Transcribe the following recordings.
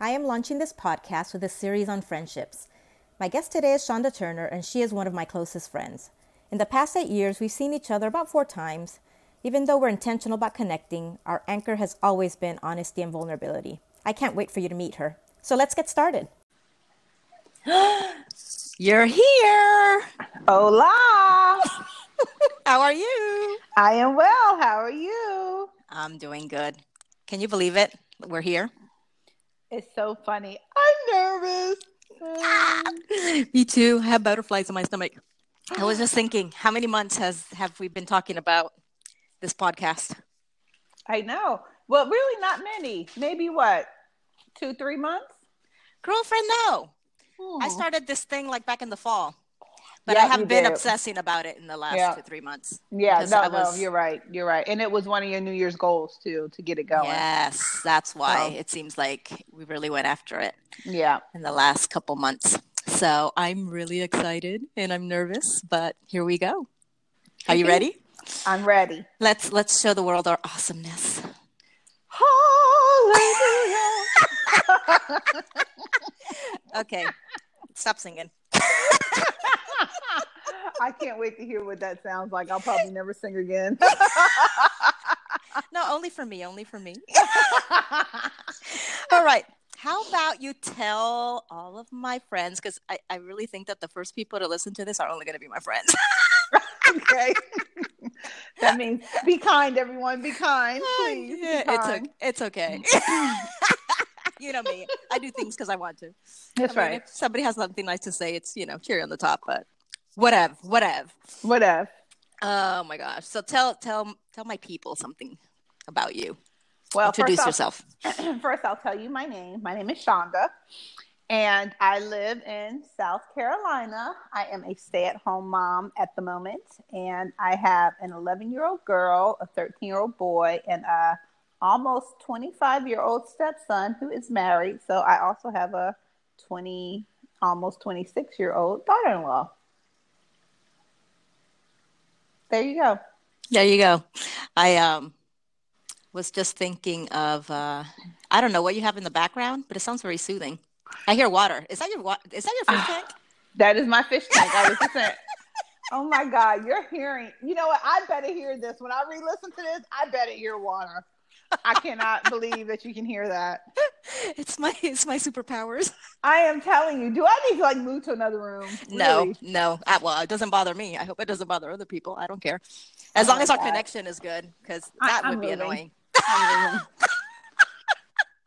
I am launching this podcast with a series on friendships. My guest today is Shonda Turner, and she is one of my closest friends. In the past eight years, we've seen each other about four times. Even though we're intentional about connecting, our anchor has always been honesty and vulnerability. I can't wait for you to meet her. So let's get started. You're here. Hola. How are you? I am well. How are you? I'm doing good. Can you believe it? We're here. It's so funny. I'm nervous. Ah, me too. I have butterflies in my stomach. I was just thinking, how many months has have we been talking about this podcast? I know. Well, really not many. Maybe what? Two, three months? Girlfriend, no. I started this thing like back in the fall. But Yeah, I have been did. obsessing about it in the last Yeah. two, three months. Yeah, no, I no, was- you're right. You're right. And it was one of your New Year's goals too to get it going. Yes, that's why So- it seems like we really went after it Yeah. in the last couple months. So I'm really excited and I'm nervous, but here we go. Are you ready? I'm ready. Let's let's show the world our awesomeness. Hallelujah. Okay. Stop singing. I can't wait to hear what that sounds like. I'll probably never sing again. No, only for me, only for me. All right. How about you tell all of my friends, because I, I really think that the first people to listen to this are only going to be my friends. okay. that means be kind, everyone. Be kind, uh, please. Be Yeah, it's, kind. okay. it's okay. you know me. I do things because I want to. That's I mean, right. If somebody has something nice to say, it's, you know, cherry on the top, but whatever, whatever. Whatever. Oh my gosh. So tell tell tell my people something about you. Well, Introduce yourself. First, I'll tell you my name. My name is Shonda, and I live in South Carolina. I am a stay at home mom at the moment, and I have an 11 year old girl, a 13 year old boy, and a almost 25 year old stepson who is married. So I also have a 20, almost 26 year old daughter in law. There you go. There you go. I um was just thinking of uh I don't know what you have in the background, but it sounds very soothing. I hear water. Is that your wa- is that your fish tank? That is my fish tank. I was just. Oh my God, you're hearing. You know what? I better hear this. When I re listen to this, I better hear water. I cannot believe that you can hear that. It's my it's my superpowers. I am telling you. Do I need to like move to another room? No, Really? no. Uh, well, it doesn't bother me. I hope it doesn't bother other people. I don't care. As Oh long as our God. connection is good, because that I'm would be moving. annoying. I'm.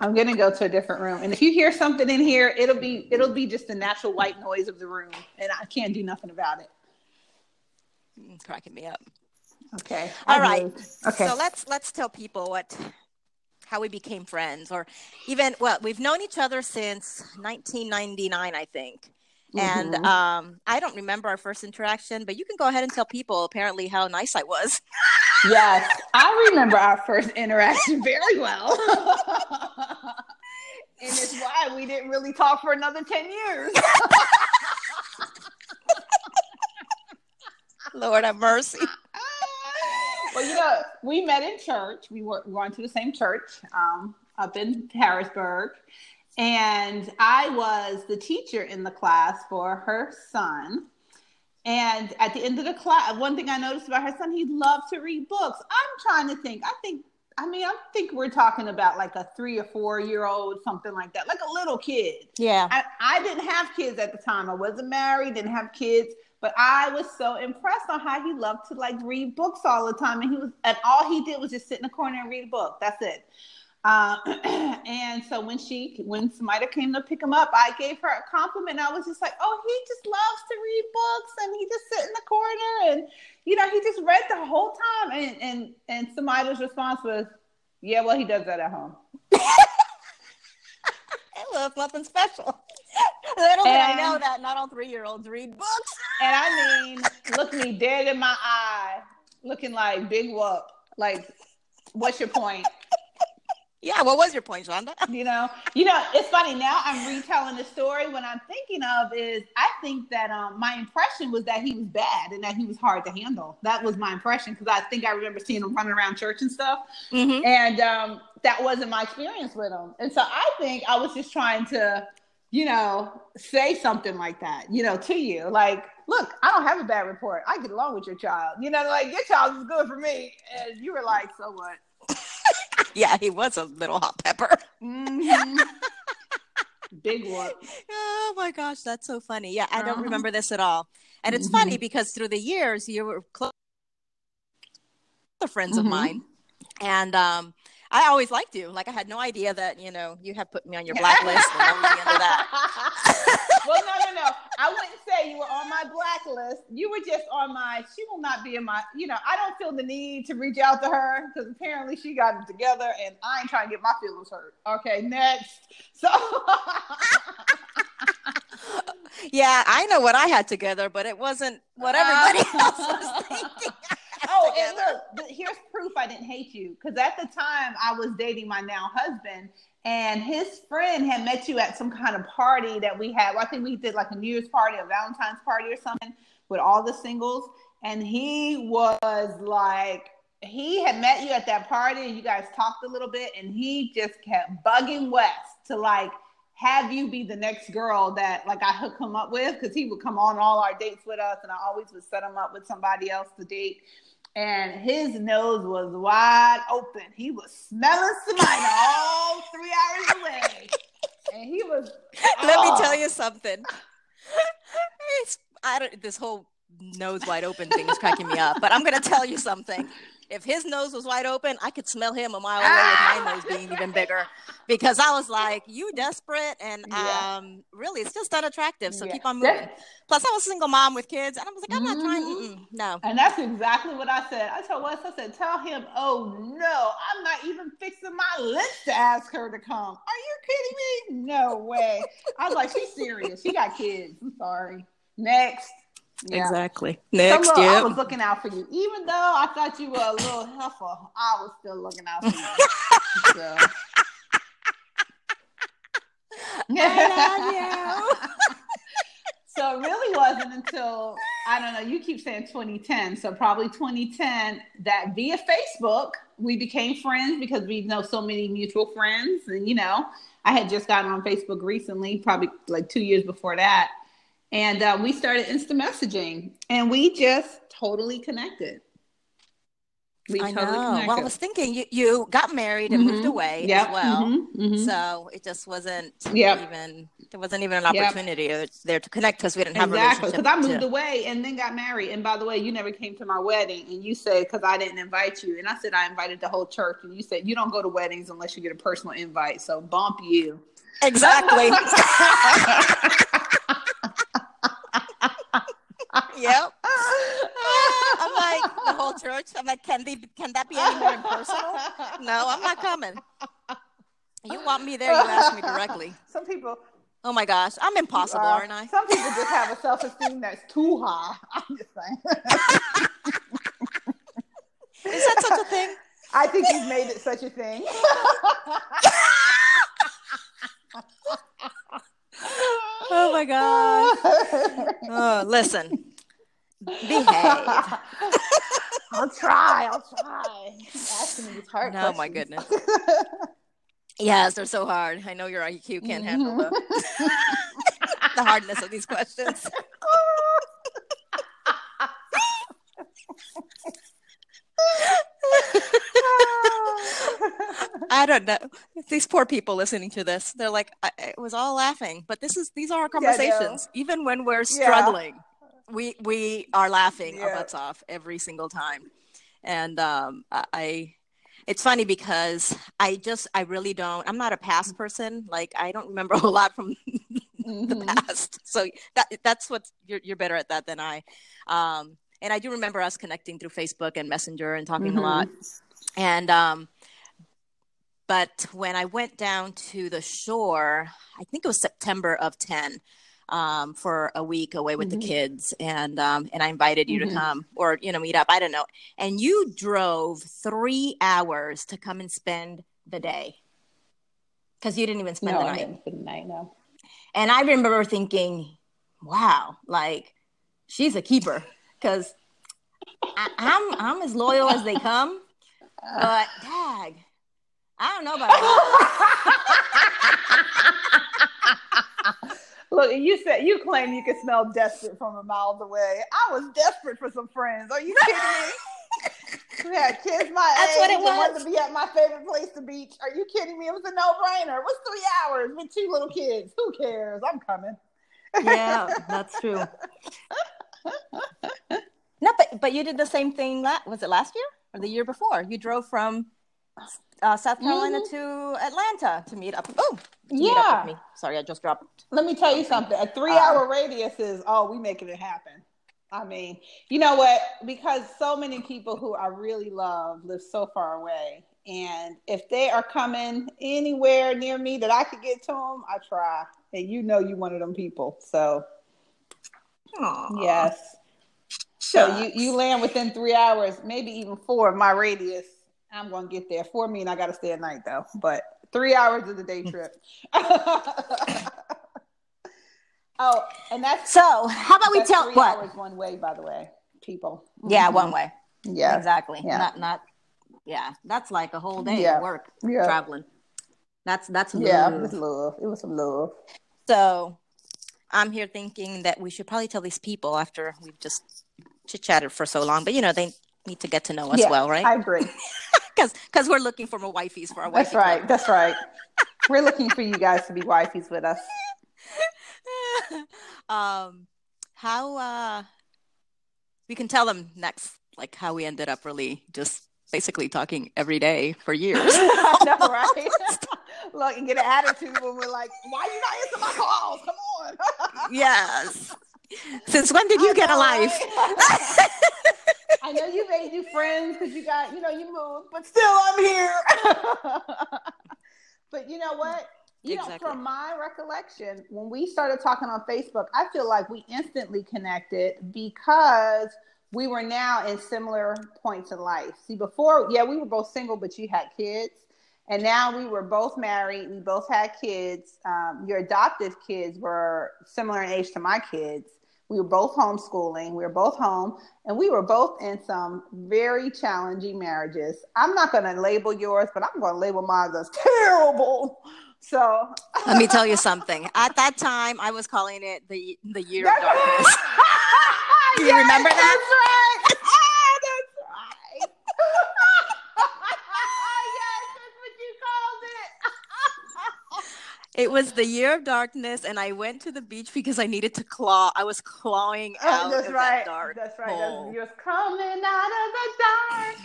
I'm gonna go to a different room, and if you hear something in here, it'll be it'll be just the natural white noise of the room, and I can't do nothing about it. It's cracking me up. Okay. All I've right. Okay. So let's let's tell people what how we became friends, or even well, we've known each other since 1999, I think. And Mhm. um, I don't remember our first interaction, but you can go ahead and tell people apparently how nice I was. Yes, I remember our first interaction very well. and it's why we didn't really talk for another 10 years. Lord have mercy. Well, you know, we met in church. We were going to the same church um, up in Harrisburg. And I was the teacher in the class for her son. And at the end of the class, one thing I noticed about her son, he loved to read books. I'm trying to think. I think, I mean, I think we're talking about like a three or four year old, something like that, like a little kid. Yeah. I, I didn't have kids at the time. I wasn't married, didn't have kids, but I was so impressed on how he loved to like read books all the time. And he was, and all he did was just sit in the corner and read a book. That's it. Uh, and so when she, when Samida came to pick him up, I gave her a compliment. I was just like, oh, he just loves to read books and he just sit in the corner and, you know, he just read the whole time. And, and, and Samida's response was, yeah, well, he does that at home. Well, it's nothing special. Little did I know that not all three year olds read books. And I mean, look me dead in my eye, looking like big whoop. Like, what's your point? Yeah, what was your point, Shonda? you know, you know, it's funny now. I'm retelling the story. What I'm thinking of is, I think that um, my impression was that he was bad and that he was hard to handle. That was my impression because I think I remember seeing him running around church and stuff, Mhm. and um, that wasn't my experience with him. And so I think I was just trying to, you know, say something like that, you know, to you, like, look, I don't have a bad report. I get along with your child. You know, like your child is good for me, and you were like, so what? Yeah, he was a little hot pepper. Mhm. Big whoop. Oh my gosh, that's so funny. Yeah, I don't Uh-huh. remember this at all. And it's Mhm. funny because through the years you were close friends of Mhm. mine. And um I always liked you. Like I had no idea that, you know, you had put me on your blacklist and I was the end of that. well, no, no, no. I wouldn't say you were on my blacklist. You were just on my. She will not be in my. You know, I don't feel the need to reach out to her because apparently she got it together, and I ain't trying to get my feelings hurt. Okay, next. So. Yeah, I know what I had together, but it wasn't what everybody uh, else was thinking. Oh, and together. look, here's proof I didn't hate you because at the time I was dating my now husband, and his friend had met you at some kind of party that we had. I think we did like a New Year's party, a Valentine's party, or something with all the singles, and he was like. He had met you at that party and you guys talked a little bit, and he just kept bugging Wes to like have you be the next girl that like I hook him up with because he would come on all our dates with us, and I always would set him up with somebody else to date. And his nose was wide open. He was smelling Samina all three hours away, and he was. Let me oh. tell you something. It's, I don't, this whole nose wide open thing is cracking me up, but I'm going to tell you something. If his nose was wide open, I could smell him a mile away with my nose being even bigger because I was like, you desperate and Yeah. um, really, it's just unattractive. So Yeah. keep on moving. That- Plus, I was a single mom with kids, and I was like, I'm not trying. Mm-mm, no. And that's exactly what I said. I told Wes, I said, tell him, oh no, I'm not even fixing my lips to ask her to come. Are you kidding me? No way. I was like, she's serious. She got kids. I'm sorry. Next. Yeah. Exactly. So Next, look, I was looking out for you. Even though I thought you were a little heifer, I was still looking out for you. so. So it really wasn't until I don't know. You keep saying 2010, so probably 2010 that via Facebook we became friends because we know so many mutual friends, and you know I had just gotten on Facebook recently, probably like two years before that, and uh, we started instant messaging, and we just totally connected. We I totally know. connected. Well, I was thinking you, you got married and moved Mhm. away Yep, as well. mhm, mhm. So it just wasn't Yep. even there wasn't even an Yep. opportunity there to connect because we didn't have a Exactly, relationship. because I moved to- away and then got married. And by the way, you never came to my wedding, and you said because I didn't invite you, and I said I invited the whole church, and you said you don't go to weddings unless you get a personal invite. So bump you. Exactly. yep. I'm like the whole church. I'm like, can they, can that be any more impersonal? No, I'm not coming. You want me there? You ask me directly. Some people Oh my gosh, I'm impossible, uh, aren't I? Some people just have a self esteem that's too high. I'm just saying. Is that such a thing? I think you've made it such a thing. Oh my gosh. Oh, listen. Behave. I'll try. I'll try. Asking these hard Oh my goodness. Yes, they're so hard. I know your IQ can't handle the, mm-hmm. the hardness of these questions. I don't know. These poor people listening to this, they're like, I, I was all laughing, but this is these are our Yeah, conversations. Even when we're Yeah. We we are laughing our butts off every single time. And um, I- it's funny because I just I really don't. I'm not a past person. Like I don't remember a whole lot from the Mhm. past. So that that's what you're you're better at that than I. Um, and I do remember us connecting through Facebook and Messenger and talking a lot. And um, but when I went down to the shore, I think it was September of ten. Um, for a week away with Mhm. the kids, and um, and I invited you Mhm. to come or you know meet up. I don't know. And you drove three hours to come and spend the day. because you didn't even spend no, the I night. didn't spend the night. No. And I remember thinking, wow, like she's a keeper because I'm I'm as loyal as they come. But dag, I don't know about that. Look, you said you claim you can smell desperate from a miles away. I was desperate for some friends. Are you kidding me? we had kids my That's age what it was. wanted to be at my favorite place, the beach. Are you kidding me? It was a no-brainer. It was three hours with two little kids. Who cares? I'm coming. yeah, that's true. No, but but you did the same thing. La- was it last year or the year before? You drove from uh, South Carolina to Atlanta to meet up. Oh, up Yeah. with me. Sorry, I just dropped. Let me tell you something. A three Uh, hour radius is oh, we making it happen. I mean, you know what? Because so many people who I really love live so far away. And if they are coming anywhere near me that I could get to them, I try. And you know you one of them people. So Aw. yes. So you, you land within three hours, maybe even four of my radius. I'm gonna get there. For me, and I gotta stay at night though. But three hours is a day hmm. trip. oh, and that's So how about we tell three what? hours one way, by the way, people. Yeah, mm-hmm. one way. Yeah. exactly. Yeah. Not not. Yeah, that's like a whole day Yeah. of work Yeah. traveling. That's that's Yeah, love. it was love. It was some love. So I'm here thinking that we should probably tell these people after we've just chit chatted for so long, but you know, they need to get to know us yeah, well, right? I agree. Because because we're looking for more wifeys for our That's right. That's right. We're looking for you guys to be wifeys with us. um, how uh, we can tell them next, like how we ended up really just basically talking every day for years. Know, right? Look, and get an attitude when we're like, "Why are you not answering my calls? Come on." yes. Since when did you get a life? I know you made new friends because you got, you know, you moved, but still, I'm here. but you know what? You know, Exactly. from my recollection, when we started talking on Facebook, I feel like we instantly connected because we were now in similar points in life. See, before, yeah, we were both single, but you had kids. And now we were both married. We both had kids. Um, your adoptive kids were similar in age to my kids. We were both homeschooling. We were both home, and we were both in some very challenging marriages. I'm not going to label yours, but I'm going to label mine as terrible. So, Let me tell you something. At that time, I was calling it the the year of darkness. Do you Yes, remember that? That's right. that's right. yes, that's what you called it. Was the year of darkness, and I went to the beach because I needed to claw. I was clawing Oh, out that's of right. that dark That's right. hole. That's, you're coming out of the dark.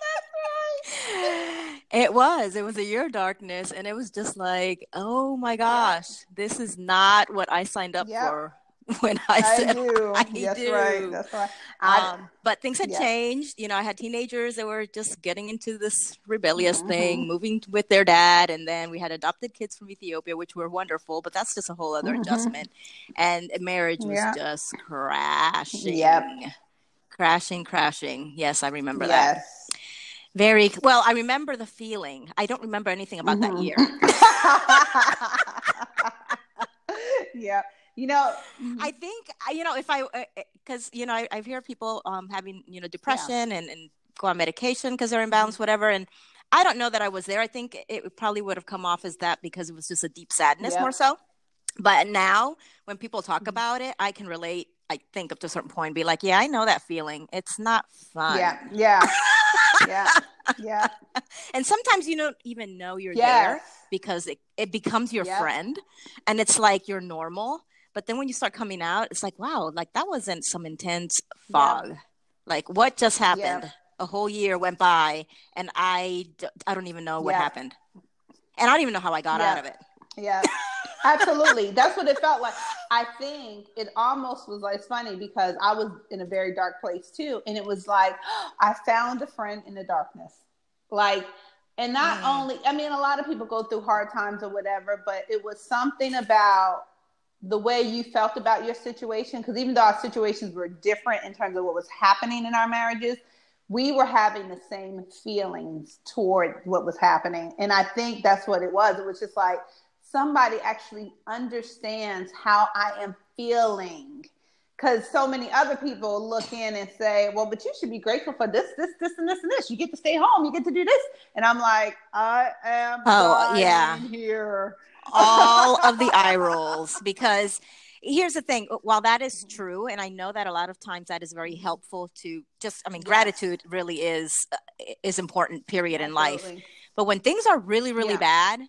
That's right. It was. It was a year of darkness, and it was just like, oh my gosh, this is not what I signed up Yep. for when I I said do. I That's do. right. That's right. I, Um, but things had yeah. changed. You know, I had teenagers that were just getting into this rebellious Mm-hmm. thing, moving with their dad, and then we had adopted kids from Ethiopia, which were wonderful. But that's just a whole other adjustment. And marriage was Mm-hmm. Yeah. just crashing. Yep. Crashing, crashing. Yes, I remember that. yes. Very well. I remember the feeling. I don't remember anything about Mm-hmm. that year. yeah. You know, I think you know if I because you know I, I've heard people um having you know depression and and go on medication because they're Mm-hmm. imbalanced, whatever. And I don't know that I was there. I think it probably would have come off as that because it was just a deep sadness Yeah. more so. But now when people talk Mm-hmm. about it, I can relate. I think up to a certain point, be like, yeah, I know that feeling. It's not fun. yeah, yeah, yeah, yeah. And sometimes you don't even know you're Yes. there because it, it becomes your Yep. friend and it's like you're normal. But then when you start coming out, it's like, wow, like that wasn't some intense fog. Like what just happened? A whole year went by and I, d- I don't even know what Yeah. happened. And I don't even know how I got Yeah. out of it. Yeah, absolutely. That's what it felt like. I think it almost was like funny because I was in a very dark place too, and it was like I found a friend in the darkness. Like, and not Mm. only, I mean, a lot of people go through hard times or whatever, but it was something about the way you felt about your situation. Because even though our situations were different in terms of what was happening in our marriages, we were having the same feelings toward what was happening. And I think that's what it was. It was just like somebody actually understands how I am feeling. Because so many other people look in and say, well, but you should be grateful for this, this, this, and this, and this. You get to stay home. You get to do this. And I'm like, I am oh, yeah. here. All of the eye rolls because here's the thing while that is true and i know that a lot of times that is very helpful to just i mean gratitude really is is important period in life but when things are really really yeah. bad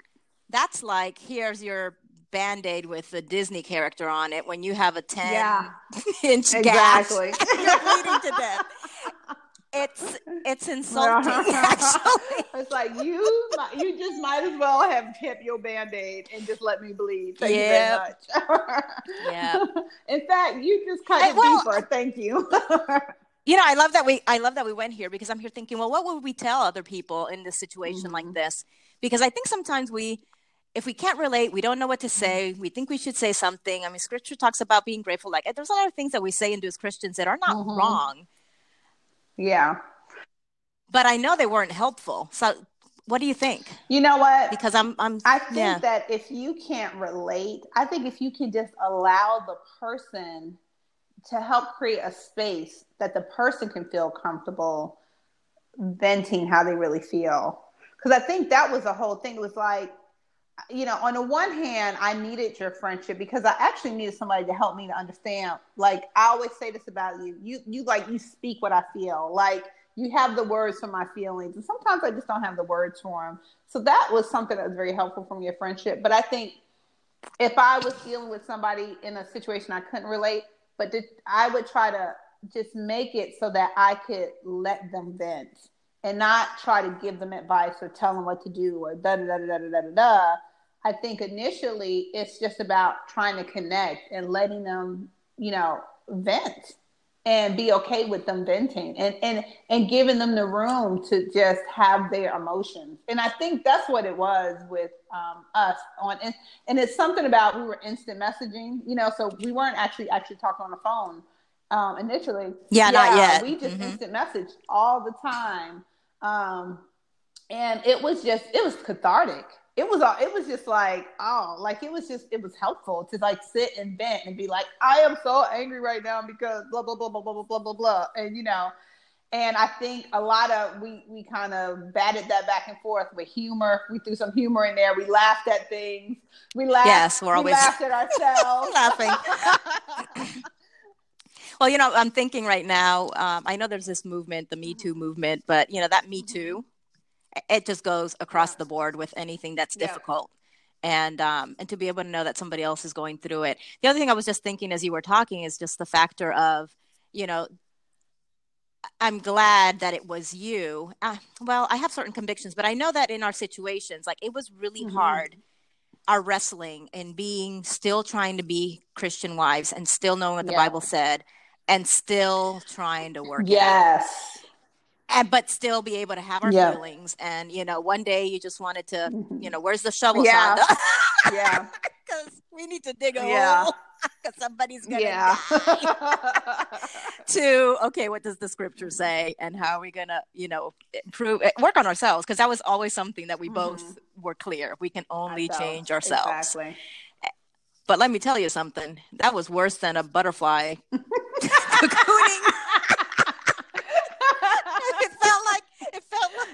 that's like here's your band-aid with the disney character on it when you have a 10 yeah. inch exactly. you're bleeding to death it's it's insulting. Actually, it's like you you just might as well have kept your band aid and just let me bleed. Thank yep. you very much. yeah. In fact, you just cut it well, deeper. Thank you. you know, I love that we I love that we went here because I'm here thinking, well, what would we tell other people in this situation mm-hmm. like this? Because I think sometimes we if we can't relate, we don't know what to say. We think we should say something. I mean, scripture talks about being grateful. Like, there's a lot of things that we say and do as Christians that are not mm-hmm. wrong yeah. But I know they weren't helpful. So what do you think? You know what? Because I'm I'm I think yeah. that if you can't relate, I think if you can just allow the person to help create a space that the person can feel comfortable venting how they really feel. Because I think that was the whole thing. It was like you know, on the one hand, I needed your friendship because I actually needed somebody to help me to understand. Like I always say this about you. You you like you speak what I feel. Like you have the words for my feelings. And sometimes I just don't have the words for them. So that was something that was very helpful from your friendship. But I think if I was dealing with somebody in a situation I couldn't relate, but did, I would try to just make it so that I could let them vent and not try to give them advice or tell them what to do or da da da da da da da I think initially it's just about trying to connect and letting them, you know, vent and be okay with them venting and and and giving them the room to just have their emotions. And I think that's what it was with um, us on and, and it's something about we were instant messaging, you know, so we weren't actually actually talking on the phone um, initially. Yeah, yeah, not yet. We just mm-hmm. instant message all the time. Um, and it was just it was cathartic it was all it was just like oh like it was just it was helpful to like sit and vent and be like i am so angry right now because blah blah blah blah blah blah blah blah and you know and i think a lot of we we kind of batted that back and forth with humor. We threw some humor in there. We laughed at things. We laughed yes we're always we laughed at ourselves. Laughing. Well you know i'm thinking right now um, i know there's this movement the me too movement but you know that me too it just goes across the board with anything that's difficult yeah. and um and to be able to know that somebody else is going through it the other thing i was just thinking as you were talking is just the factor of you know i'm glad that it was you uh, well i have certain convictions but i know that in our situations like it was really mm-hmm. hard our wrestling and being still trying to be christian wives and still knowing what the yeah. bible said and still trying to work yes and but still be able to have our yeah. feelings. And you know, one day you just wanted to, mm-hmm. you know, where's the shovel? Yeah, yeah, because we need to dig a yeah. hole because somebody's gonna yeah. die. to okay, what does the scripture say, and how are we gonna, you know, improve, eh, work on ourselves? Because that was always something that we mm-hmm. both were clear. We can only change ourselves. Exactly. But let me tell you something. That was worse than a butterfly cocooning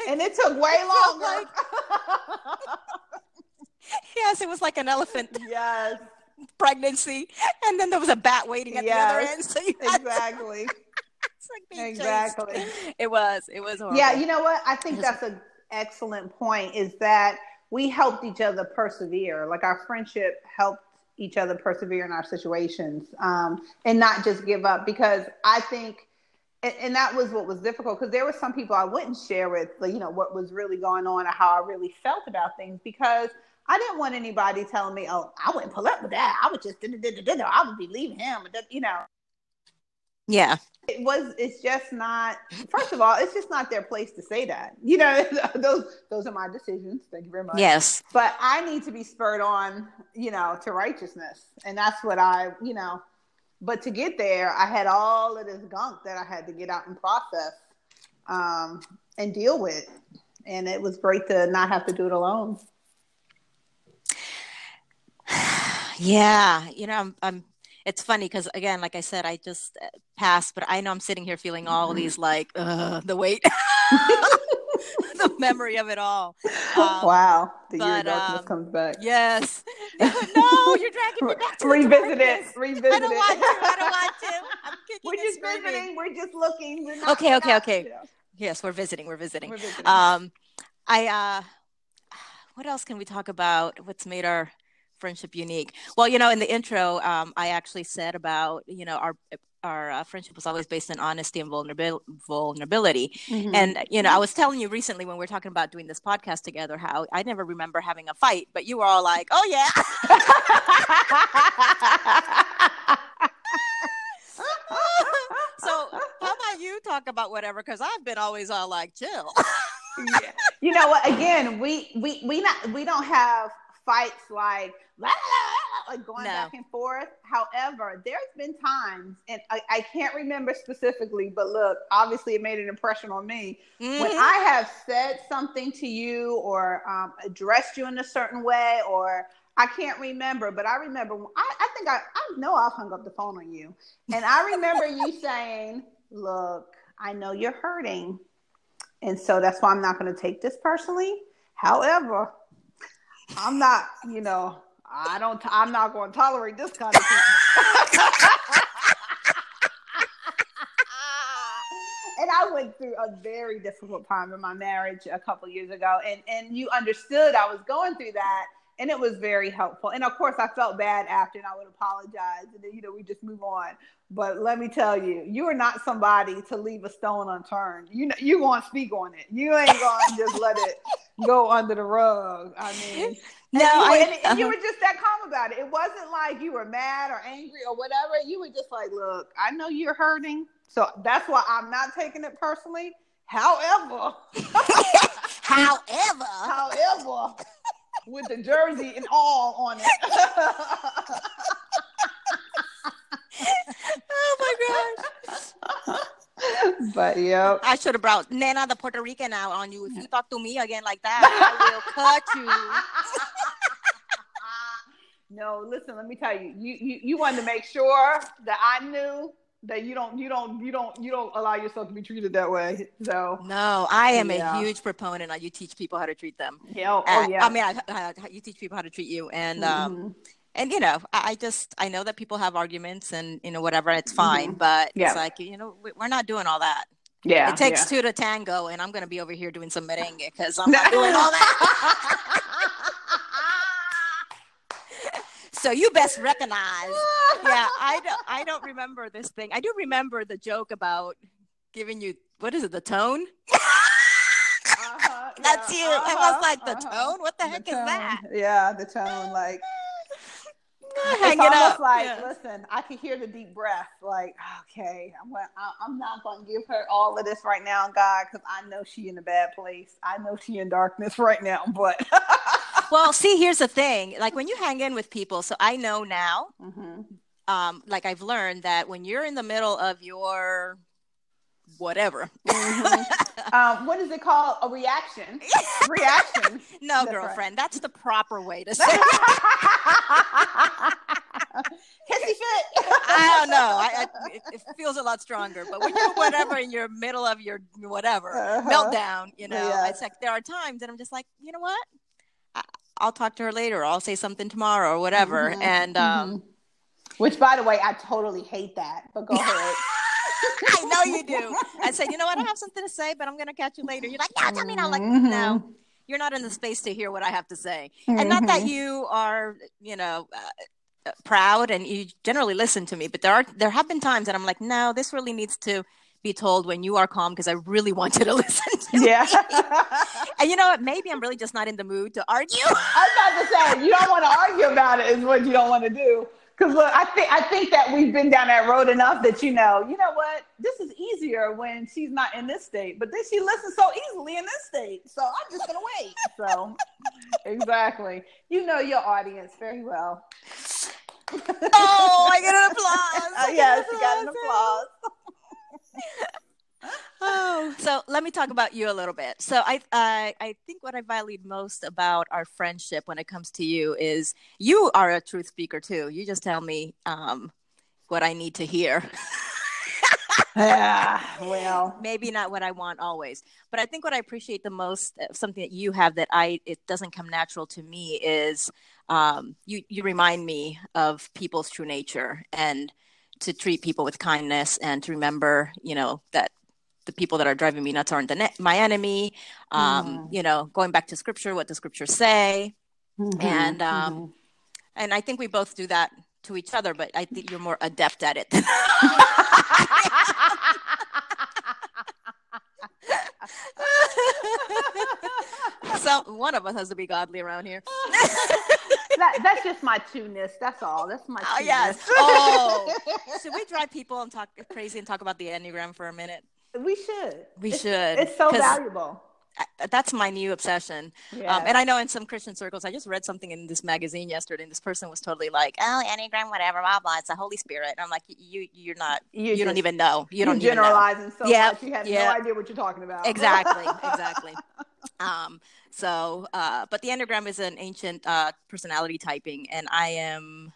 and it took way longer. Like, yes, it was like an elephant. Yes. Pregnancy, and then there was a bat waiting at yes, the other end. So exactly. like exactly. Chased. It was. It was. Horrible. Yeah, you know what? I think that's an excellent point. Is that we helped each other persevere. Like our friendship helped each other persevere in our situations, um, and not just give up. Because I think and, and that was what was difficult because there were some people I wouldn't share with, you know, what was really going on or how I really felt about things because I didn't want anybody telling me, "Oh, I wouldn't pull up with that. I would just, I would be leaving him," you know. Yeah. It was. It's just not. First of all, it's just not their place to say that. You know, those those are my decisions. Thank you very much. Yes. But I need to be spurred on, you know, to righteousness, and that's what I, you know, but to get there, I had all of this gunk that I had to get out and process. um, and deal with. And it was great to not have to do it alone. Yeah, you know, I'm, I'm it's funny because again, like I said, I just uh, passed, but I know I'm sitting here feeling all Mm-hmm. these like uh, the weight, the memory of it all. Um, wow, the year but, of darkness um, comes back. Yes. no, you're dragging me back to revisit it. Revisit I don't it. want to. I don't want to. I'm kicking We're just visiting. We're just looking. We're not, Okay, we're okay, okay. yeah, Yes, we're visiting. We're visiting. we're visiting. Um, I uh, what else can we talk about? What's made our friendship unique? Well, you know, in the intro, um, I actually said about you know our our uh, friendship was always based on honesty and vulnerabil- vulnerability. Mhm. And you know, I was telling you recently when we were talking about doing this podcast together how I never remember having a fight, but you were all like, "Oh yeah." so how about you talk about whatever? Because I've been always all like, "Chill." yeah. You know what? Again, we we we not we don't have fights like "La, la, la, la," like going No. back and forth. However, there's been times, and I, I can't remember specifically, but look, obviously it made an impression on me when Mhm. I have said something to you or um, addressed you in a certain way, or I can't remember, but I remember. I, I think I, I know I've hung up the phone on you, and I remember you saying, "Look, I know you're hurting, and so that's why I'm not going to take this personally. However, I'm not, you know, I don't, I'm not going to tolerate this kind of treatment." and I went through a very difficult time in my marriage a couple years ago, and and you understood I was going through that, and it was very helpful. And of course, I felt bad after, and I would apologize, and then you know we just move on. But let me tell you, you are not somebody to leave a stone unturned. You know, you to speak on it. You ain't going to just let it go under the rug. I mean, No, you, I- and, and you uh-huh. were just that calm about it. It wasn't like you were mad or angry or whatever. You were just like, look, I know you're hurting. So that's why I'm not taking it personally. However, However, however, with the jersey and all on it. oh my gosh. but yeah. I should have brought Nana the Puerto Rican out on you. If you talk to me again like that, I will cut you. no, listen, let me tell you, you, you, you wanted to make sure that I knew that you don't, you don't, you don't, you don't allow yourself to be treated that way. So, No, I am Yeah. a huge proponent of you teach people how to treat them. yeah, oh, Uh, yeah. I mean, I, I, you teach people how to treat you, and um, Mhm. and you know, I, I just I know that people have arguments, and you know, whatever, it's fine. Mhm. But Yeah. it's like you know, we, we're not doing all that. yeah, it takes yeah. two to tango, and I'm gonna be over here doing some merengue because I'm not doing all that. so you best recognize. Yeah, I don't. I don't remember this thing. I do remember the joke about giving you what is it? The tone. Uh-huh, That's yeah, you. I uh-huh, was like, the uh-huh. tone. What the The heck is tone. that? Yeah, the tone, like Hang it's it almost up. like, Yeah. listen, I can hear the deep breath. Like, okay, I'm gonna, I- I'm not going to give her all of this right now, God, because I know she in a bad place. I know she in darkness right now. But Well, see, here's the thing. Like when you hang in with people, so I know now. Mhm. Um, like I've learned that when you're in the middle of your whatever. Mhm. um, what is it called? A reaction. reaction. No, That's right. girlfriend, that's the proper way to say. it. Hissy fit. I don't know. I, I, it, it feels a lot stronger. But when you're whatever in your middle of your whatever Uh-huh. meltdown, you know, Yeah. it's like there are times that I'm just like, you know what? I'll talk to her later. Or I'll say something tomorrow or whatever. Mhm. And um, Mhm. Which, by the way, I totally hate that. But go ahead. I know you do. I said, you know what? I have something to say, but I'm going to catch you later. You're like, no, tell me now. Like, Mhm. no, you're not in the space to hear what I have to say. And not that Mhm. you are, you know, uh, uh, proud and you generally listen to me, but there are there have been times that I'm like, no, this really needs to be told when you are calm because I really want you to listen to. Yeah. And you know what? Maybe I'm really just not in the mood to argue. I was about to say you don't want to argue about it is what you don't want to do. Because look, I think I think that we've been down that road enough that you know, you know what, this is easier when she's not in this state, but then she listens so easily in this state. So I'm just gonna wait. So exactly, you know your audience very well. oh, I get an applause. Uh, I get yes, you got an applause. Oh, so let me talk about you a little bit. So I, I, I think what I value most about our friendship when it comes to you is you are a truth speaker too. You just tell me um, what I need to hear. yeah, well, maybe not what I want always, but I think what I appreciate the most, uh, something that you have that I it doesn't come natural to me is um, you you remind me of people's true nature and to treat people with kindness and to remember, you know, that the people that are driving me nuts aren't ne- my enemy. Um, mm. You know, going back to scripture, what does scripture say? Mm-hmm, and um, mm-hmm. and I think we both do that to each other, but I think you're more adept at it. so one of us has to be godly around here. that, that's just my two-ness. That's all. That's my. Oh yes. Oh, should we drive people and talk crazy and talk about the enneagram for a minute? We should. We it's, should. It's so valuable. I, that's my new obsession. Yeah. Um, and I know in some Christian circles, I just read something in this magazine yesterday, and this person was totally like, "Oh, Enneagram, whatever, blah blah. It's the Holy Spirit." And I'm like, "You, you're not. You're you just, don't even know. You don't generalizing so yeah, much. You have yeah. no idea what you're talking about." Exactly. Exactly. Um. So, uh, but the Enneagram is an ancient uh, personality typing, and I am.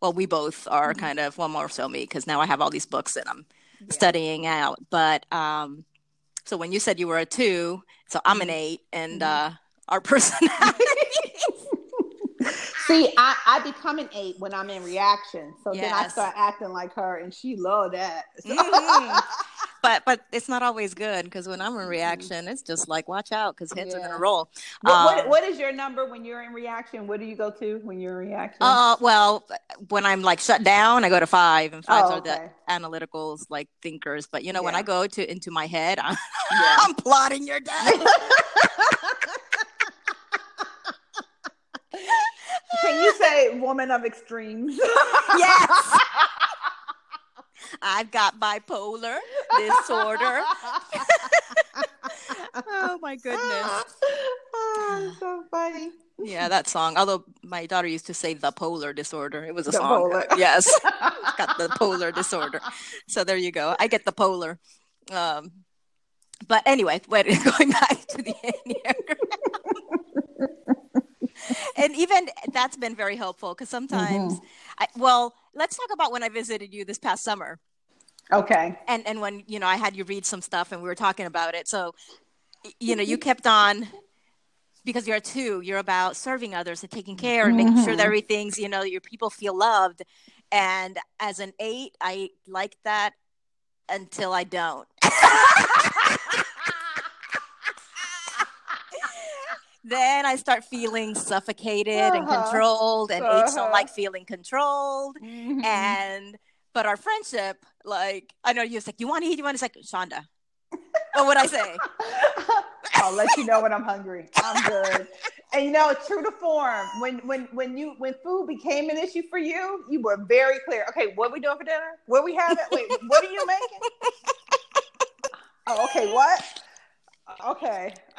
Well, we both are mm-hmm. kind of well more so me because now I have all these books and I'm yeah. studying out. But um, so when you said you were a two, so I'm an mm-hmm. eight, and mm-hmm. uh, our personality. See, I, I become an eight when I'm in reaction. So yes. then I start acting like her, and she love that. mm-hmm. but but it's not always good because when I'm in mm-hmm. reaction, it's just like watch out because heads yeah. are gonna roll. What, um, what, what is your number when you're in reaction? What do you go to when you're in reaction? Uh, well, when I'm like shut down, I go to five, and fives oh, okay. are the analyticals, like thinkers. But you know, yeah. when I go to into my head, I'm, yeah. I'm plotting your death. Can you say woman of extremes? yes. I've got bipolar disorder. oh my goodness. Oh, so funny. Yeah, that song. Although my daughter used to say the polar disorder. It was a the song. Polar. Yes. got the polar disorder. So there you go. I get the polar. Um, but anyway, going back to the Enneagram. And even that's been very helpful because sometimes mm-hmm. I, well let's talk about when i visited you this past summer Okay. And and when you know I had you read some stuff and we were talking about it, so you know you kept on because you're a two, you're about serving others and taking care and making sure that mm-hmm. everything's you know your people feel loved. And as an eight, I like that until I don't. then I start feeling suffocated uh-huh. and controlled, and uh-huh. eights don't like feeling controlled. Mm-hmm. And but our friendship, like, I know you're like, you want to eat? You want to? It's like, Shonda, what would I say? I'll let you know when I'm hungry. I'm good. And you know, true to form, when when when you when food became an issue for you, you were very clear. Okay, what we doing for dinner? What we having? Wait, what are you making? Oh, okay. What? Okay.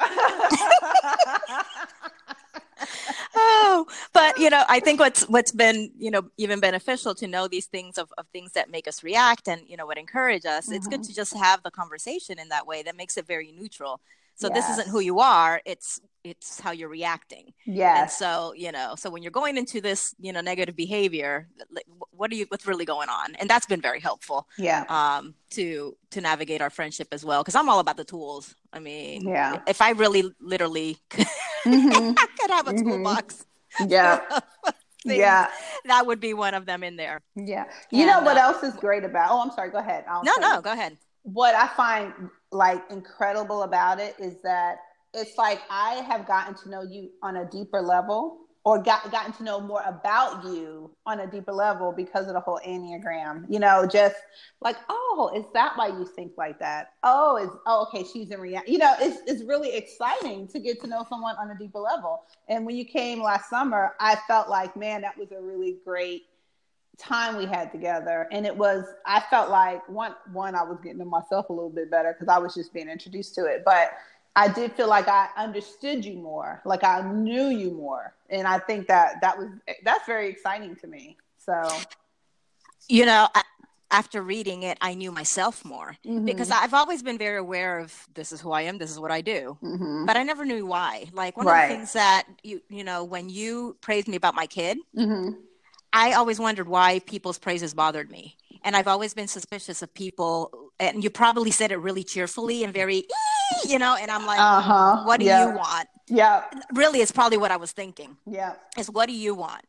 oh, but you know, I think what's what's been you know even beneficial to know these things of, of things that make us react and you know what encourage us. Mm-hmm. It's good mm-hmm. to just have the conversation in that way that makes it very neutral. So yes. this isn't who you are; it's it's how you're reacting. Yeah. And so you know, so when you're going into this you know negative behavior, what are you what's really going on? And that's been very helpful. Yeah. Um, to to navigate our friendship as well, because I'm all about the tools. I mean, yeah. If I really literally mm-hmm. could have a mm-hmm. toolbox. Yeah. yeah. That would be one of them in there. Yeah. You and, know what uh, else is great about? Oh, I'm sorry. Go ahead. I'll no, no, you. go ahead. What I find like incredible about it is that it's like I have gotten to know you on a deeper level or got, gotten to know more about you on a deeper level because of the whole enneagram you know just like oh is that why you think like that? Oh is oh okay she's in reality you know it's, it's really exciting to get to know someone on a deeper level. And when you came last summer i felt like man that was a really great time we had together and it was i felt like one one i was getting to myself a little bit better because i was just being introduced to it but I did feel like I understood you more, like I knew you more, and I think that that was that's very exciting to me. So, you know, I, after reading it, I knew myself more Mhm. because I've always been very aware of this is who I am, this is what I do, Mhm. but I never knew why. Like one Right. of the things that you you know when you praised me about my kid, Mhm. I always wondered why people's praises bothered me, and I've always been suspicious of people. And you probably said it really cheerfully and very, you know, and I'm like, Uh-huh. what do yeah. you want? Yeah. Really, it's probably what I was thinking. Yeah. Is what do you want?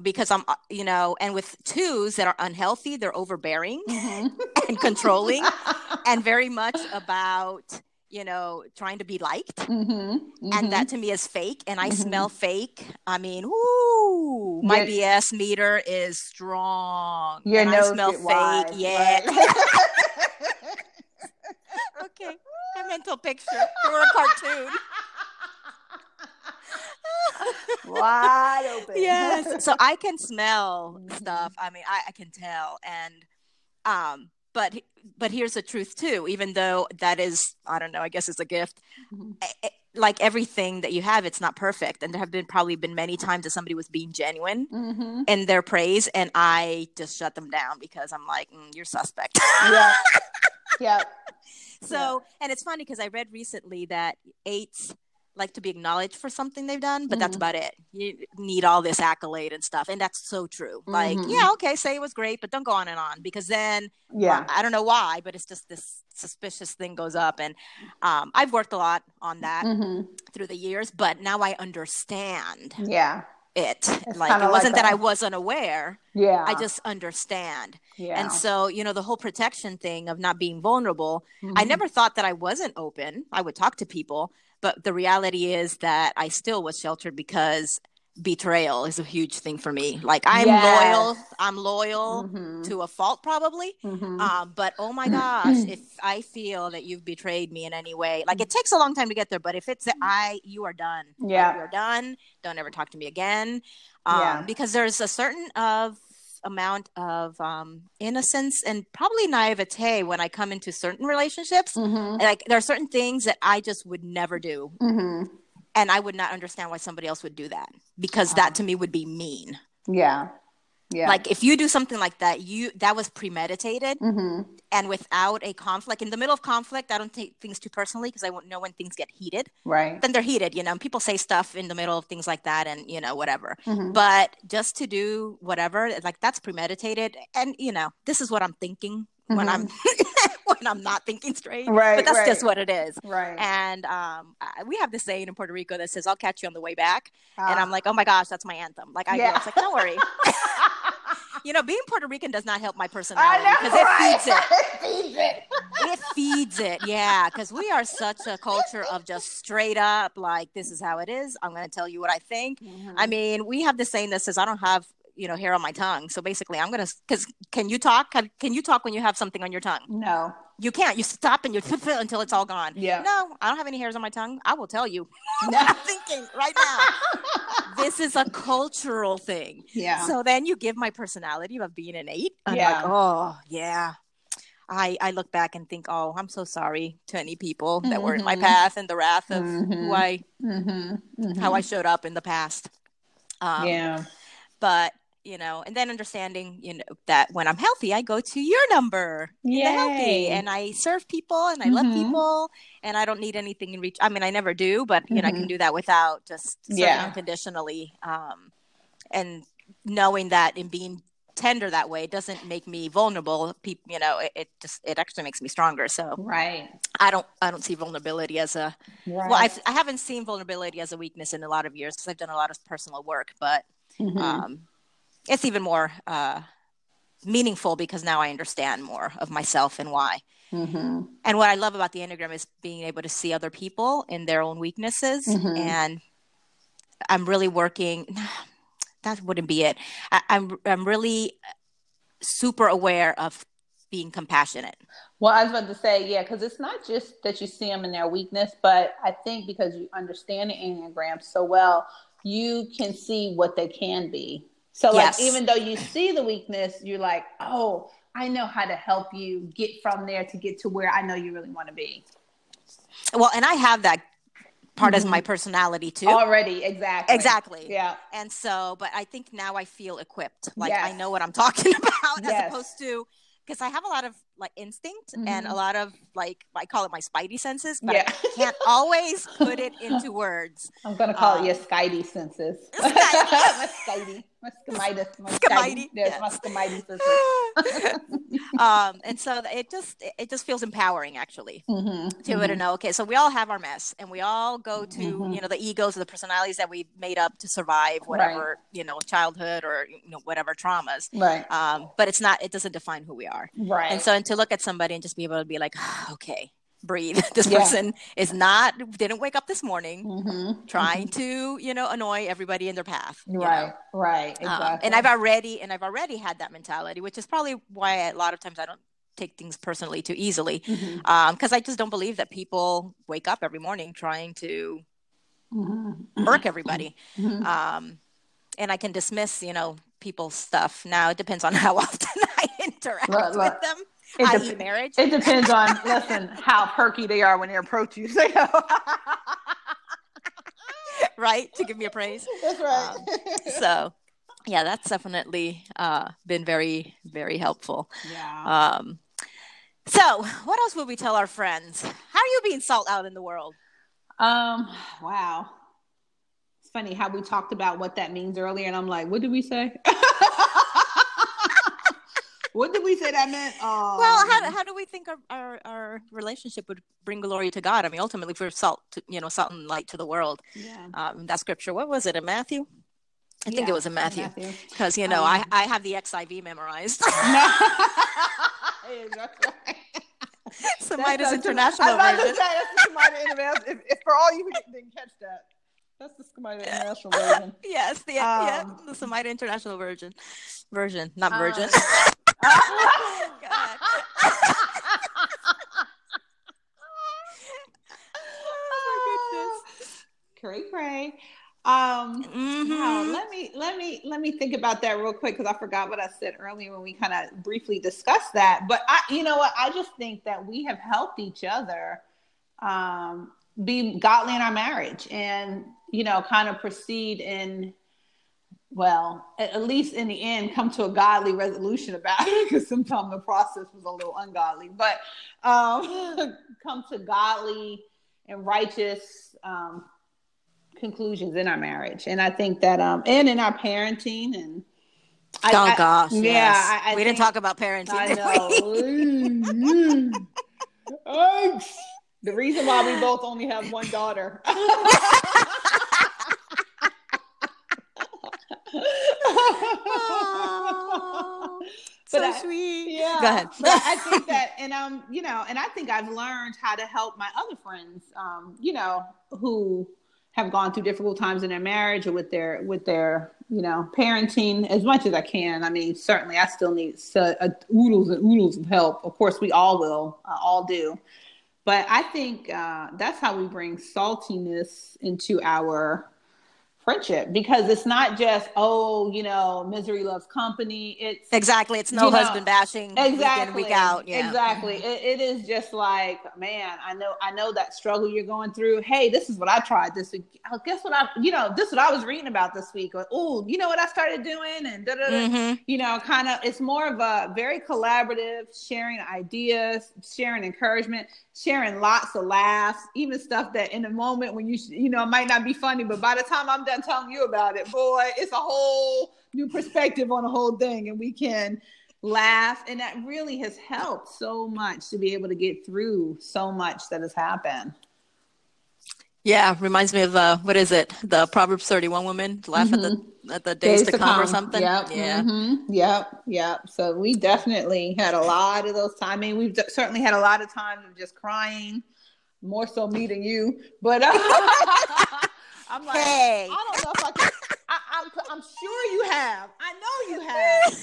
Because I'm, uh, you know, and with twos that are unhealthy, they're overbearing Mhm. and controlling and very much about you know trying to be liked Mhm. and that to me is fake and i smell fake i mean woo, my bs meter is strong Your and nose i smell fake wide, yeah right? okay a mental picture for a cartoon Wide open. yes so i can smell stuff i mean I, I can tell and um but but here's the truth too even though that is i don't know i guess it's a gift Mhm. eh, eh, like everything that you have it's not perfect and there have been probably been many times that somebody was being genuine Mhm. in their praise and i just shut them down because i'm like mm, you're suspect Yeah. Yeah. so and it's funny because i read recently that eights like to be acknowledged for something they've done but that's Mhm. about it you need all this accolade and stuff and that's so true like Mhm. yeah okay say it was great but don't go on and on because then Yeah. I don't know why, but it's just this suspicious thing goes up. And um, I've worked a lot on that Mhm. through the years, but now I understand Yeah. it. It's like it wasn't like that I wasn't aware. Yeah. I just understand. yeah. And so, you know, the whole protection thing of not being vulnerable, I Mhm. never thought that I wasn't open. I would talk to people, but the reality is that I still was sheltered because betrayal is a huge thing for me. Like I'm Yes. loyal, I'm loyal Mhm. to a fault probably. Mhm. Um, but oh my gosh, if I feel that you've betrayed me in any way, like it takes a long time to get there, but if it's I, you are done. Like, Yeah. you're done. Don't ever talk to me again. Um, Yeah. because there's a certain of amount of um, innocence and probably naivete when I come into certain relationships. Mhm. Like there are certain things that I just would never do, Mhm. and I would not understand why somebody else would do that because that to me would be mean. Yeah. Yeah. Like if you do something like that, you that was premeditated Mhm. and without a conflict in the middle of conflict i don't take things too personally because i won't know when things get heated Right. then they're heated you know and people say stuff in the middle of things like that and you know whatever Mhm. but just to do whatever like that's premeditated and you know this is what i'm thinking when i'm when i'm not thinking straight Mm-hmm. Right, but that's just what it is Right. and um, I- we have this saying in Puerto Rico that says, "I'll catch you on the way back," and Ah. I'm like, "Oh my gosh, that's my anthem!" Like I, Yeah. it's like, don't worry. you know, being Puerto Rican does not help my personality because it right? feeds it it feeds it. it feeds it yeah because we are such a culture of just straight up like this is how it is i'm going to tell you what i think i mm-hmm. mean we have the saying that says i don't have you know hair on my tongue so basically i'm going to because can you talk can, can you talk when you have something on your tongue No. You can't you stop and you until it's all gone Yeah. no i don't have any hairs on my tongue i will tell you No. i'm thinking right now this is a cultural thing Yeah. so then you give my personality of being an eight. I'm Yeah. like, oh yeah. I I look back and think, oh, I'm so sorry to any people that were in my Mhm. path and the wrath of Mhm. who I mm-hmm. how I showed up in the past. Um, yeah. But you know, and then understanding, you know, that when I'm healthy, I go to your number, healthy, and I serve people and I love Mhm. people, and I don't need anything in reach. I mean, I never do, but you know, I can Mhm. do that without just Yeah. unconditionally. Um, and knowing that and being tender that way doesn't make me vulnerable. People, you know, it, it just it actually makes me stronger. So Right. I don't I don't see vulnerability as a Right. well. I've, I haven't seen vulnerability as a weakness in a lot of years because I've done a lot of personal work, but Mhm. um, it's even more uh, meaningful because now I understand more of myself and why. Mhm. And what I love about the Enneagram is being able to see other people in their own weaknesses. Mhm. And I'm really working, that wouldn't be it. I, I'm, I'm really super aware of being compassionate. Well, I was about to say, yeah, because it's not just that you see them in their weakness, but I think because you understand the Enneagram so well, you can see what they can be. So, Yes. like, even though you see the weakness, you're like, oh, I know how to help you get from there to get to where I know you really want to be. Well, and I have that part as Mhm. my personality too. Already, exactly. Exactly. Yeah. And so, but I think now I feel equipped. Like Yes. I know what I'm talking about Yes. as opposed to because I have a lot of like instinct and Mm-hmm. a lot of like I call it my spidey senses, but Yeah. I can't always put it into words. I'm gonna call Um, it your Skidey senses. Skidey. my Skidey. My Skimitis. My Skimitis, Yes, yes. my Skimitis senses. um, and so it just it just feels empowering actually Mhm, to able to mhm. know okay so we all have our mess and we all go to Mhm. you know the egos or the personalities that we made up to survive whatever you know childhood or you know whatever traumas Right. um, but it's not it doesn't define who we are Right. and so and to look at somebody and just be able to be like okay breathe this Yeah. person is not didn't wake up this morning Mhm, trying to you know annoy everybody in their path you know? Right. Right. Um, and I've already and I've already had that mentality, which is probably why a lot of times I don't take things personally too easily, because I just don't believe that people wake up every morning trying to mhm, irk everybody, mhm. um, and I can dismiss you know people's stuff. Now it depends on how often I interact Look, look. with them, It dep- marriage. It depends on listen how perky they are when they approach you. So, right to give me a praise. That's right. So yeah, that's definitely uh, been very very helpful. yeah. Um, so, what else would we tell our friends? How are you being salt out in the world? Um. Wow. It's funny how we talked about what that means earlier, and I'm like, what did we say? what did we say that meant? Um, well, how, how do we think our, our, our relationship would bring glory to God? I mean, ultimately, if we're salt, to, you know, salt and light to the world. yeah. Um, that scripture, what was it in Matthew? I think Yeah, it was in Matthew because you know Um, I, I have the XIV memorized. No. Yeah, that's right. International I was about to version. say, that's the. If, if for all you who didn't catch that, that's the Schmider International version. Yes, the yeah, Um, the Semite International version, version, not Uh, virgin. Oh Cray cray. Um, my goodness. Wow, Mhm. let me let me let me think about that real quick because I forgot what I said earlier when we kind of briefly discussed that. But I, you know what, I just think that we have helped each other um, be godly in our marriage, and you know, kind of proceed in well, at, least in the end, come to a godly resolution about it because sometimes the process was a little ungodly, but um, come to godly and righteous um, conclusions in our marriage. And I think that, um, and in our parenting and I- oh I- gosh, yeah, yes. I- I we didn't talk about parenting. I know. The reason why we both only have one daughter. Oh, so I- sweet. Yeah. Go ahead. but I think that, and um, you know, and I think I've learned how to help my other friends, um, you know, who have gone through difficult times in their marriage or with their with their you know parenting as much as I can. I mean, certainly I still need so, uh, oodles and oodles of help. Of course, we all will, uh, all do. But I think uh, that's how we bring saltiness into our friendship because it's not just oh you know misery loves company. It's Exactly. It's no You know, husband bashing week in, exactly week out. Yeah. exactly it, it is just like man i know i know that struggle you're going through hey this is what i tried this week oh, guess what i you know this is what i was reading about this week or oh you know what i started doing and da, da, da. Mhm. you know kind of it's more of a very collaborative sharing ideas sharing encouragement sharing lots of laughs even stuff that in a moment when you you know might not be funny but by the time i'm done telling you about it boy it's a whole new perspective on the whole thing and we can laugh and that really has helped so much to be able to get through so much that has happened Yeah. Reminds me of uh, what is it? The Proverbs 31 woman laugh at the at the days, to, come, or something. Yep. Yeah. mhm, Yep. Yep. So we definitely had a lot of those times. I mean, we've d- certainly had a lot of times of just crying, more so me than you. But uh, I'm like, Hey. I don't know if I can. I, I'm, I'm sure you have. I know you have.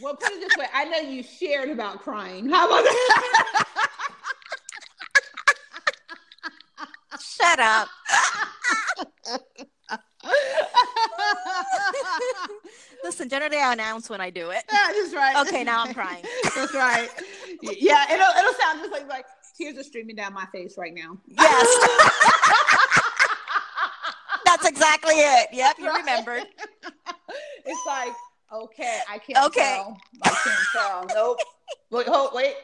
Well, put it this way: I know you shared about crying. How about that? Shut up. Listen, generally I announce when I do it. Yeah, that's right. Okay, now I'm crying. That's right. Yeah, it'll it'll sound just like like tears are streaming down my face right now. Yes. That's exactly it. Yep, you remembered. It's like okay, I can't Okay. tell. I can't tell. Nope. Wait, hold, wait.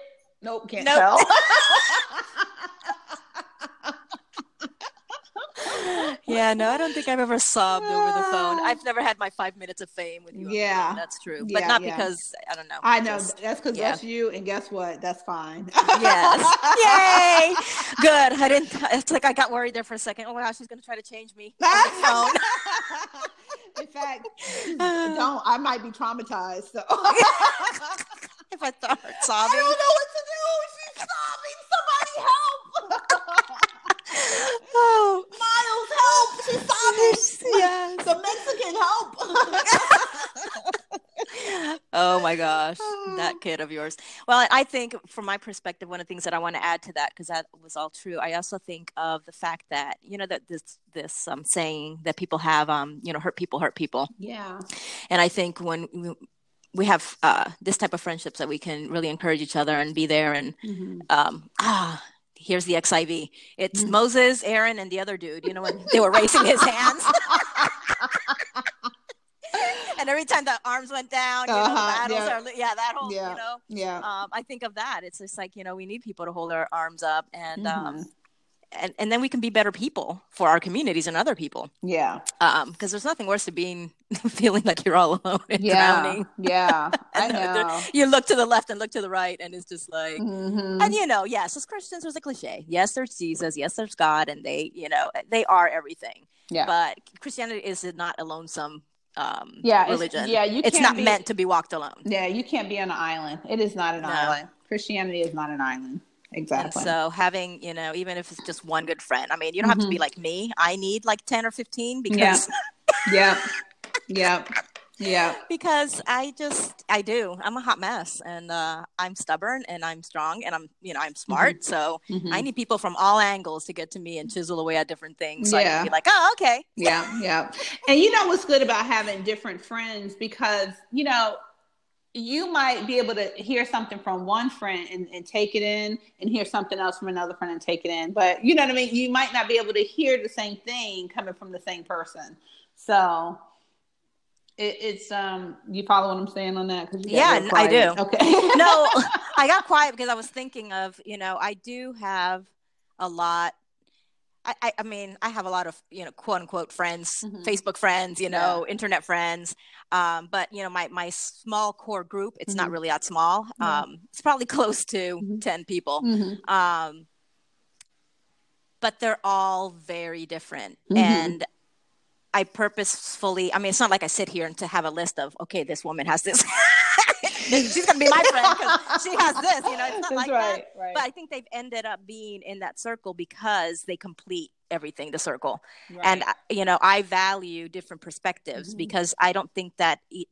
Nope, can't Nope. tell. yeah, no, I don't think I've ever sobbed over the phone. Ah. I've never had my five minutes of fame with you. Yeah. that's true, but Yeah, not yeah. because I don't know. I know just- that's because yeah. that's you, and guess what? That's fine. yes. Yay. Good. I didn't. It's like I got worried there for a second. Oh my gosh, she's gonna try to change me. In fact, don't. I might be traumatized. So if I start sobbing, I don't know what to do. She's sobbing. Somebody help! Oh. Miles, sobbing. yes. The Mexican help. Oh my gosh, that kid of yours. Well, I think from my perspective, one of the things that I want to add to that, because that was all true, I also think of the fact that you know that this this um, saying that people have, um, you know, hurt people hurt people, yeah. and I think when we, we have uh, this type of friendships that we can really encourage each other and be there and Mm-hmm. um, ah. Here's the XIV. It's Mm. Moses, Aaron, and the other dude. You know when they were raising his hands, and every time the arms went down, you know, the Uh-huh, battles yeah. are, yeah, that whole, Yeah. you know, Yeah. um, I think of that. It's just like you know, we need people to hold our arms up, and Mhm. um, and and then we can be better people for our communities and other people. Yeah. Um, because there's nothing worse than being feeling like you're all alone and Yeah. drowning. Yeah. I know. You look to the left and look to the right, and it's just like. Mhm. And you know, yes, as Christians, there's a cliche. Yes, there's Jesus. Yes, there's God, and they, you know, they are everything. Yeah. But Christianity is not a lonesome um, Yeah, it's- religion. yeah, you it's not be- meant to be walked alone. Yeah, you can't be on an island. It is not an No. island. Christianity is not an island. And Exactly. so having, you know, even if it's just one good friend, I mean, you don't have to Mm-hmm. be like me. I need like 10 or 15 because Yeah. yeah. Yeah. Yeah. because I just I do. I'm a hot mess and uh I'm stubborn and I'm strong and I'm, you know, I'm smart. So Mhm. I need people from all angles to get to me and chisel away at different things. So I Yeah. can be like, "Oh, okay." Yeah, yeah. And you know what's good about having different friends because, you know, you might be able to hear something from one friend and, and take it in and hear something else from another friend and take it in. But you know what I mean? You might not be able to hear the same thing coming from the same person. So it, it's um you follow what I'm saying on that? 'Cause you got Yeah, I do. Okay. no, I got quiet because I was thinking of, you know, I do have a lot. I, I, I mean, I have a lot of, you know, quote unquote friends, Mhm. Facebook friends, you know, internet friends. Um, but you know, my my small core group, it's not Mhm. really that small. Yeah. Um, it's probably close to Mhm. ten people. Mhm. Um, but they're all very different, Mhm. and I purposefully. I mean, it's not like I sit here and to have a list of, okay, this woman has this. She's gonna be my friend because she has this. You know, it's not That's like right, that. right. But I think they've ended up being in that circle because they complete everything the circle. And Right. I- you know, I value different perspectives Mhm. because I don't think that e-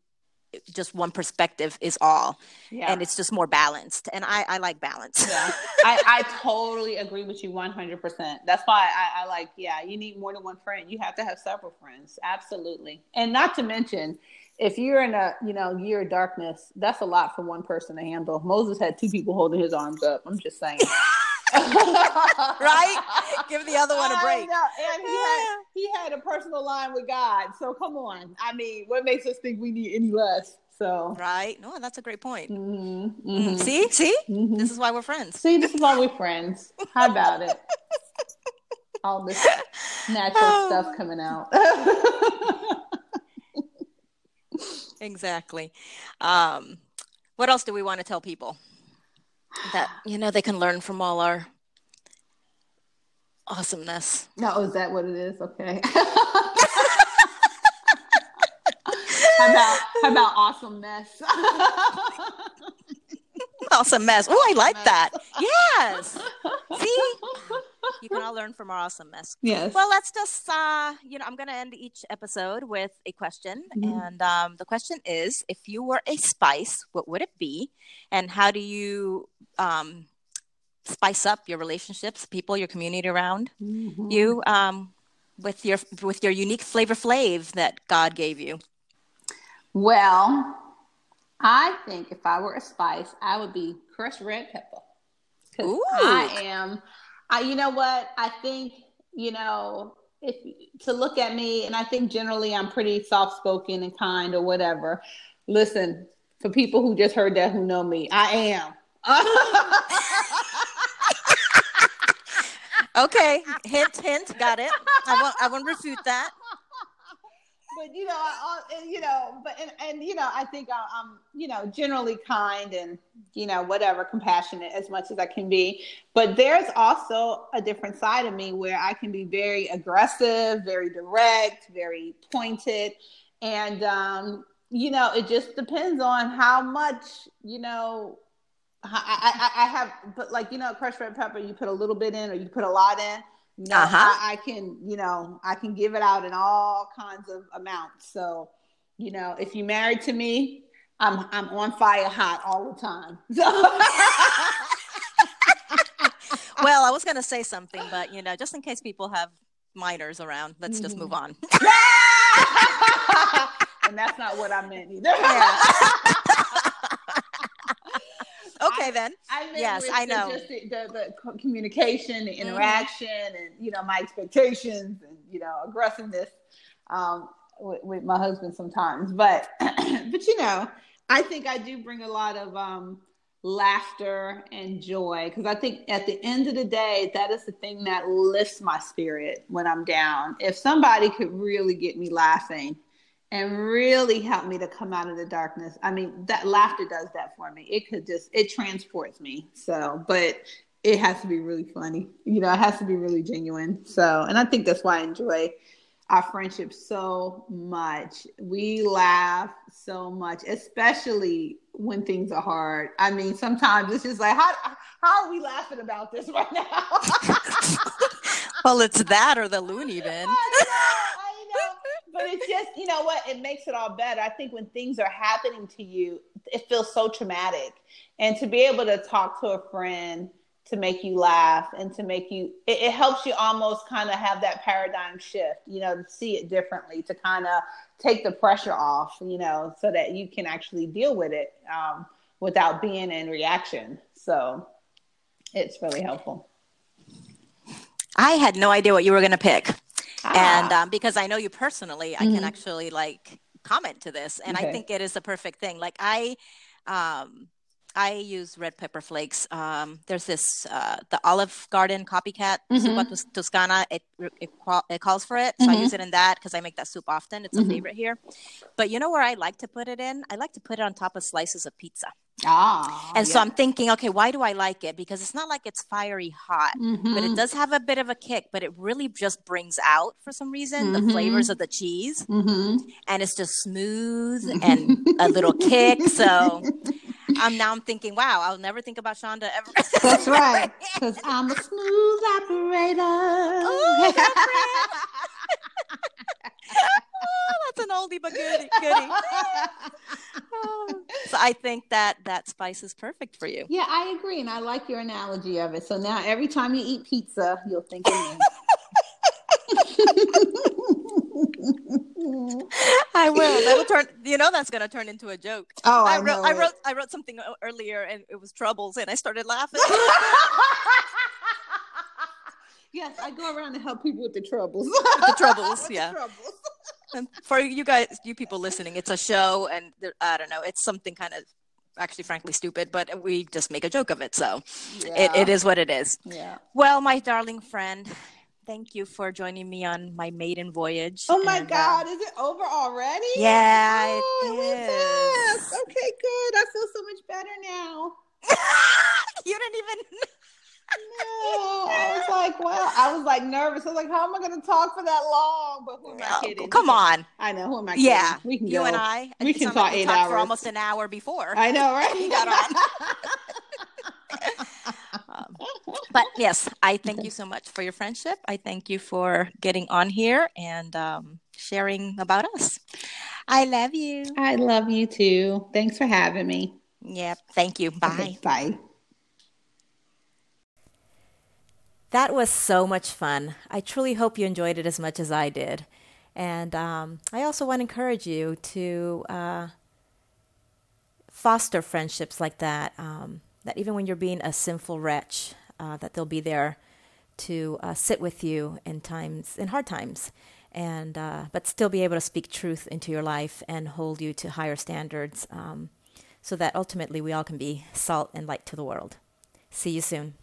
just one perspective is all, yeah. and it's just more balanced. And I, I like balance. Yeah, I, I totally agree with you 100%. That's why I, I like, yeah, you need more than one friend. You have to have several friends. Absolutely. And not to mention, if you're in a, you know, year of darkness, that's a lot for one person to handle. Moses had two people holding his arms up. I'm just saying. right? Give the other one a break. And he had, he had a personal line with God. So come on. I mean, what makes us think we need any less? So, Right? No, that's a great point. mhm, Mm, mhm, See, see, mhm. this is why we're friends. See, this is why we're friends. How about it? All this natural Oh. stuff coming out. Exactly. Um, what else do we want to tell people that you know they can learn from all our awesomeness? no, is that what it is? Okay. how about how about awesomeness? Awesome mess. Oh, I like Mess. that. Yes. See, you can all learn from our awesomeness. yes. Well, let's just, uh, you know, I'm going to end each episode with a question. Mhm. And um, the question is if you were a spice, what would it be? And how do you um, spice up your relationships, people, your community around Mhm. you um, with your with your unique flavor flave that God gave you? Well, I think if I were a spice, I would be crushed red pepper. 'Cause Ooh. I am. I, you know what? I think you know if to look at me, and I think generally I'm pretty soft spoken and kind or whatever. Listen, for people who just heard that who know me, I am. okay, hint, hint, got it. I won't, I won't refute that. But you know, I, you know, but and, and you know, I think I, I'm, you know, generally kind and you know, whatever, compassionate as much as I can be. But there's also a different side of me where I can be very aggressive, very direct, very pointed, and um, you know, it just depends on how much you know I, I, I have, but like you know, crushed red pepper, you put a little bit in or you put a lot in. Uh-huh. I, I, can, you know, I can give it out in all kinds of amounts. So, you know, if you married to me, I'm I'm on fire hot all the time. well, I was gonna say something, but you know, just in case people have minors around, let's just move on. and that's not what I meant either. Yeah okay then. I yes, I know. Just the, the, the, communication, the mm-hmm. interaction, mm-hmm. and you know my expectations, and you know aggressiveness um, with, with, my husband sometimes. But but you know, I think I do bring a lot of um, laughter and joy because I think at the end of the day, that is the thing that lifts my spirit when I'm down. If somebody could really get me laughing and really helped me to come out of the darkness. I mean, that laughter does that for me. It could just it transports me. So, but it has to be really funny. You know, it has to be really genuine. So, and I think that's why I enjoy our friendship so much. We laugh so much, especially when things are hard. I mean, sometimes it's just like, how how are we laughing about this right now? well, it's that or the loony bin but it's just you know what? It makes it all better. I think when things are happening to you it feels so traumatic. And to be able to talk to a friend to make you laugh and to make you it, it helps you almost kind of have that paradigm shift you know to see it differently to kind of take the pressure off you know so that you can actually deal with it um, without being in reaction. So it's really helpful. I had no idea what you were going to pick ah. and um, because I know you personally, I mm-hmm. can actually like comment to this, and okay. I think it is the perfect thing. Like I, um, I use red pepper flakes. Um, there's this uh, the Olive Garden copycat mm-hmm. Toscana. It, it, it calls for it, so mm-hmm. I use it in that because I make that soup often. It's a mm-hmm. favorite here. But you know where I like to put it in? I like to put it on top of slices of pizza. Ah, and yeah. so I'm thinking, okay, why do I like it? Because it's not like it's fiery hot, mm-hmm. but it mm-hmm. does have a bit of a kick, but it really just brings out for some reason mm-hmm. the flavors of the cheese. Mm-hmm. And it's just smooth and a little kick. So I'm now I'm thinking, wow, I'll never think about Shonda ever. That's right. Because I'm a smooth operator. Oh, oh, that's an oldie but goodie. goodie. Oh. So I think that that spice is perfect for you. Yeah, I agree, and I like your analogy of it. So now every time you eat pizza, you'll think of me. I will. That will turn. You know, that's going to turn into a joke. Oh, I, I wrote. I wrote. I wrote something earlier, and it was troubles, and I started laughing. yes, I go around to help people with the troubles. the troubles, yeah. The troubles. And for you guys, you people listening, it's a show, and I don't know, it's something kind of actually frankly stupid but we just make a joke of it so yeah. it, it is what it is yeah well my darling friend thank you for joining me on my maiden voyage. Oh my and, uh, God, uh, is it over already? Yeah, oh, it is. Okay, good. I feel so much better now. you didn't even. No, I was like, well, I was like nervous. I was like, how am I going to talk for that long? But who am I kidding? Come on. I know who am I kidding? Yeah, we can you go. and I. We can talk like eight hours for almost an hour before. I know, right? we got on. um, but yes, I thank you so much for your friendship. I thank you for getting on here and um, sharing about us. I love you. I love you too. Thanks for having me. Yep. Thank you. Bye. Okay, bye. That was so much fun. I truly hope you enjoyed it as much as I did. And um, I also want to encourage you to uh, foster friendships like that. Um, that even when you're being a sinful wretch, uh, that they'll be there to uh, sit with you in times, in hard times, and uh, but still be able to speak truth into your life and hold you to higher standards. Um, so that ultimately we all can be salt and light to the world. See you soon.